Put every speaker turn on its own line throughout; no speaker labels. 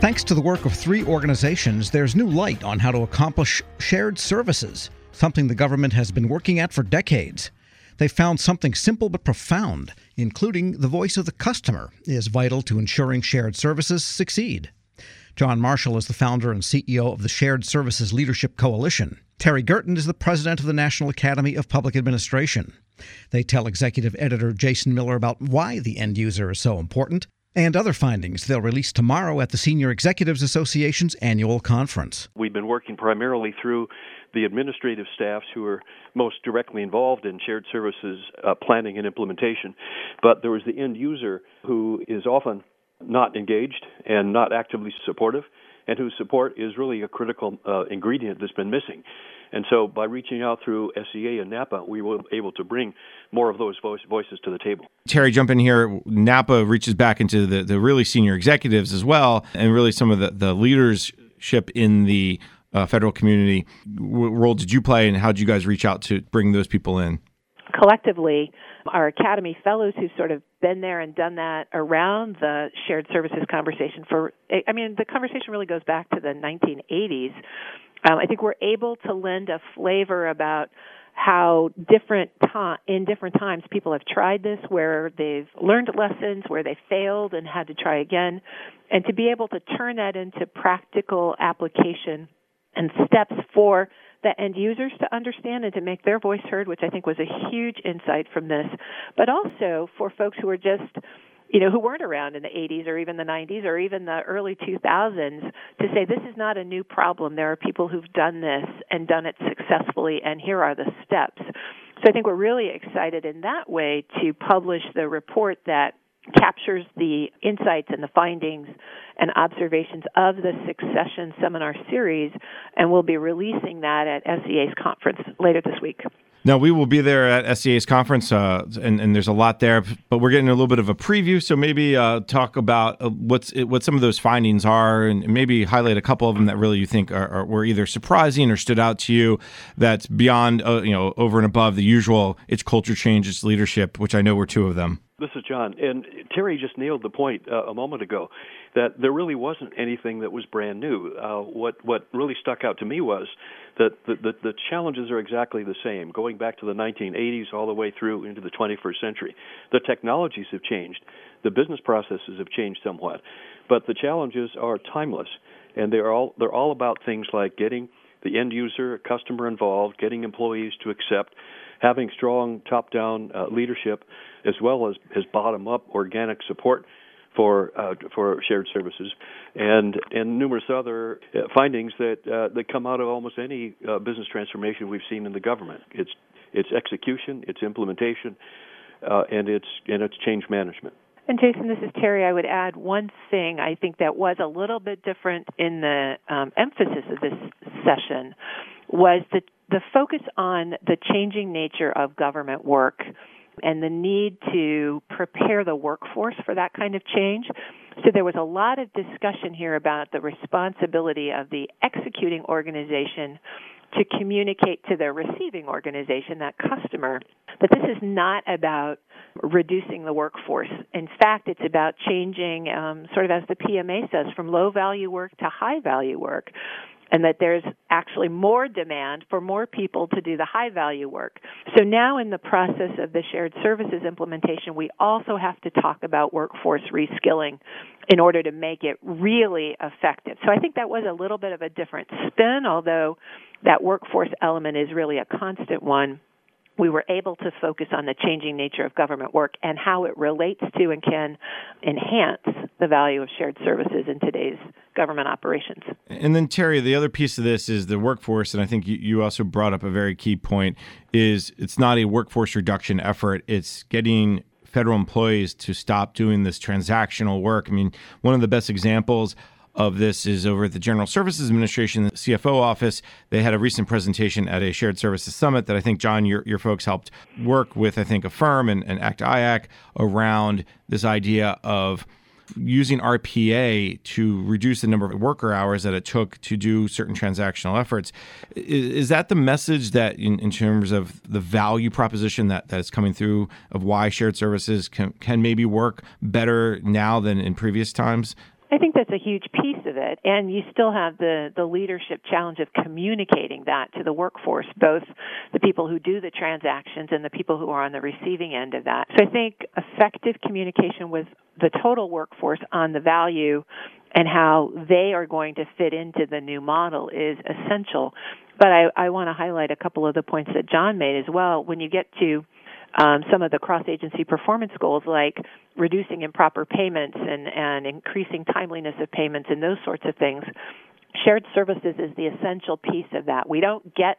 Thanks to the work of three organizations, there's new light on how to accomplish shared services, something the government has been working at for decades. They found something simple but profound, including the voice of the customer, is vital to ensuring shared services succeed. John Marshall is the founder and CEO of the Shared Services Leadership Coalition. Terry Gerton is the president of the National Academy of Public Administration. They tell executive editor Jason Miller about why the end user is so important and other findings they'll release tomorrow at the Senior Executives Association's annual conference.
We've been working primarily through the administrative staffs who are most directly involved in shared services uh, planning and implementation, but there was the end user who is often not engaged and not actively supportive, and whose support is really a critical uh, ingredient that's been missing. And so by reaching out through SEA and NAPA, we were able to bring more of those voices to the table.
Terry, jump in here. NAPA reaches back into the, the really senior executives as well, and really some of the, the leadership in the uh, federal community. What role did you play, and how did you guys reach out to bring those people in?
Collectively, our Academy fellows who've sort of been there and done that around the shared services conversation for, I mean, the conversation really goes back to the 1980s um, I think we're able to lend a flavor about how different in different times people have tried this where they've learned lessons where they failed and had to try again and to be able to turn that into practical application and steps for the end users to understand and to make their voice heard which i think was a huge insight from this but also for folks who are just you know, who weren't around in the 80s or even the 90s or even the early 2000s to say this is not a new problem. There are people who've done this and done it successfully, and here are the steps. So I think we're really excited in that way to publish the report that captures the insights and the findings and observations of the Succession Seminar Series, and we'll be releasing that at SEA's conference later this week.
Now, we will be there at SEA's conference, uh, and, and, there's a lot there. But we're getting a little bit of a preview, so maybe uh, talk about uh, what's what some of those findings are, and maybe highlight a couple of them that really you think are, are were either surprising or stood out to you. That's beyond, uh, you know, over and above the usual. It's culture change, it's leadership, which I know were two of them.
This is John, and Terry just nailed the point uh, a moment ago that there really wasn't anything that was brand new. Uh, what what really stuck out to me was that the, the, the challenges are exactly the same, going back to the 1980s all the way through into the 21st century. The technologies have changed, the business processes have changed somewhat, but the challenges are timeless, and they're all they're all about things like getting the end user, customer involved, getting employees to accept having strong top-down uh, leadership as well as, bottom-up organic support for uh, for shared services, and and numerous other uh, findings that uh, that come out of almost any uh, business transformation we've seen in the government. It's it's execution, it's implementation, uh, and it's and it's change management.
And Jason, this is Terry. I would add one thing I think that was a little bit different in the um, emphasis of this session was the the focus on the changing nature of government work and the need to prepare the workforce for that kind of change. So there was a lot of discussion here about the responsibility of the executing organization to communicate to their receiving organization, that customer, that this is not about reducing the workforce. In fact, it's about changing, um, sort of as the PMA says, from low value work to high value work and that there's actually more demand for more people to do the high value work. So now in the process of the shared services implementation, we also have to talk about workforce reskilling in order to make it really effective. So I think that was a little bit of a different spin, although that workforce element is really a constant one we were able to focus on the changing nature of government work and how it relates to and can enhance the value of shared services in today's government operations.
And then Terry, the other piece of this is the workforce, and I think you also brought up a very key point: is it's not a workforce reduction effort; it's getting federal employees to stop doing this transactional work. I mean, one of the best examples of this is over at the General Services Administration, the CFO office. They had a recent presentation at a shared services summit that I think, John, your, your folks helped work with, I think, Affirm and, and ACT IAC around this idea of using RPA to reduce the number of worker hours that it took to do certain transactional efforts. Is, is that the message that, in, in, terms of the value proposition that, that is coming through of why shared services can, can maybe work better now than in previous times?
I think that's a huge piece of it, and you still have the the leadership challenge of communicating that to the workforce, both the people who do the transactions and the people who are on the receiving end of that. So I think effective communication with the total workforce on the value and how they are going to fit into the new model is essential. But I, I want to highlight a couple of the points that John made as well. When you get to um, some of the cross agency performance goals like reducing improper payments and, and increasing timeliness of payments and those sorts of things. Shared services is the essential piece of that. We don't get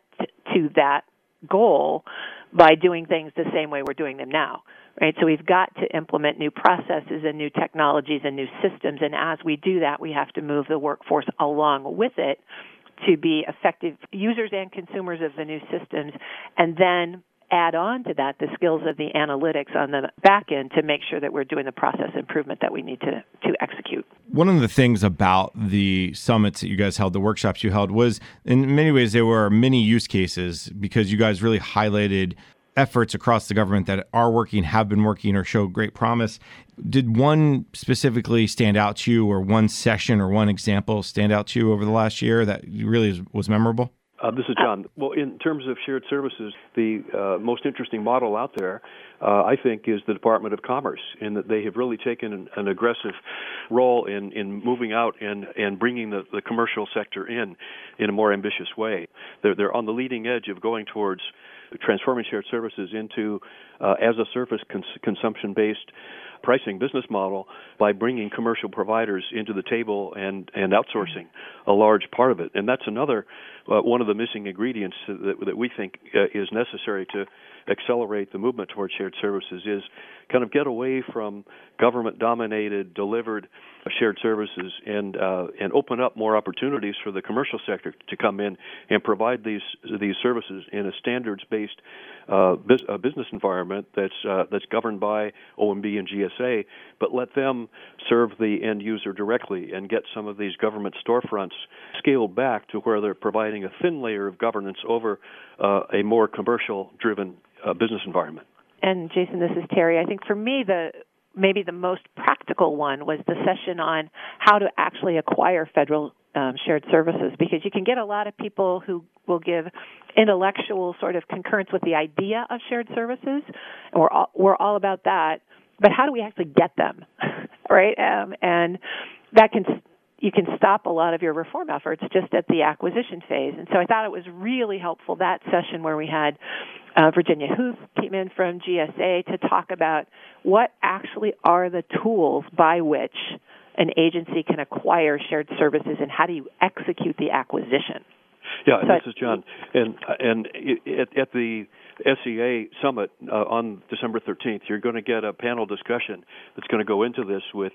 to that goal by doing things the same way we're doing them now. Right? So we've got to implement new processes and new technologies and new systems and as we do that we have to move the workforce along with it to be effective users and consumers of the new systems and then add on to that the skills of the analytics on the back end to make sure that we're doing the process improvement that we need to, to execute.
One of the things about the summits that you guys held, the workshops you held, was in many ways there were many use cases because you guys really highlighted efforts across the government that are working, have been working, or show great promise. Did one specifically stand out to you, or one session or one example stand out to you over the last year that really was memorable?
Uh, this is John. Well, in terms of shared services, the uh, most interesting model out there, uh, I think, is the Department of Commerce, in that they have really taken an, an aggressive role in, in moving out and, and bringing the, the commercial sector in in a more ambitious way. They're, they're on the leading edge of going towards transforming shared services into uh, as a service cons- consumption based pricing business model by bringing commercial providers into the table and, and outsourcing a large part of it. And that's another uh, one of the missing ingredients that, that we think uh, is necessary to accelerate the movement towards shared services is kind of get away from government dominated delivered shared services and uh, and open up more opportunities for the commercial sector to come in and provide these these services in a standards based uh, bus- uh, business environment that's uh, that's governed by OMB and GSA, but let them serve the end user directly and get some of these government storefronts scaled back to where they're providing a thin layer of governance over uh, a more commercial driven business environment.
And Jason, this is Terry. I think for me the maybe the most practical one was the session on how to actually acquire federal um, shared services because you can get a lot of people who will give intellectual sort of concurrence with the idea of shared services, and we're all, we're all about that. But how do we actually get them, right? Um, and that can you can stop a lot of your reform efforts just at the acquisition phase. And so I thought it was really helpful that session where we had uh, Virginia Huth came in from GSA to talk about what actually are the tools by which an agency can acquire shared services and how do you execute the acquisition.
Yeah, so this is John, and and at, at the SEA summit uh, on December 13th, you're going to get a panel discussion that's going to go into this with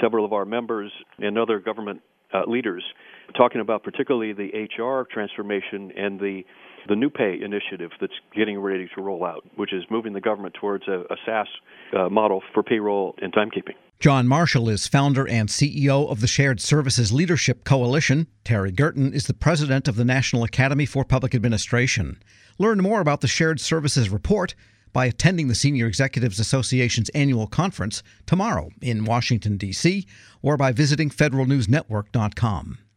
several of our members and other government uh, leaders, talking about particularly the HR transformation and the the NewPay initiative that's getting ready to roll out, which is moving the government towards a, a SaaS uh, model for payroll and timekeeping.
John Marshall is founder and CEO of the Shared Services Leadership Coalition. Terry Gerton is the president of the National Academy for Public Administration. Learn more about the Shared Services Report by attending the Senior Executives Association's annual conference tomorrow in Washington, D.C., or by visiting federalnewsnetwork.com.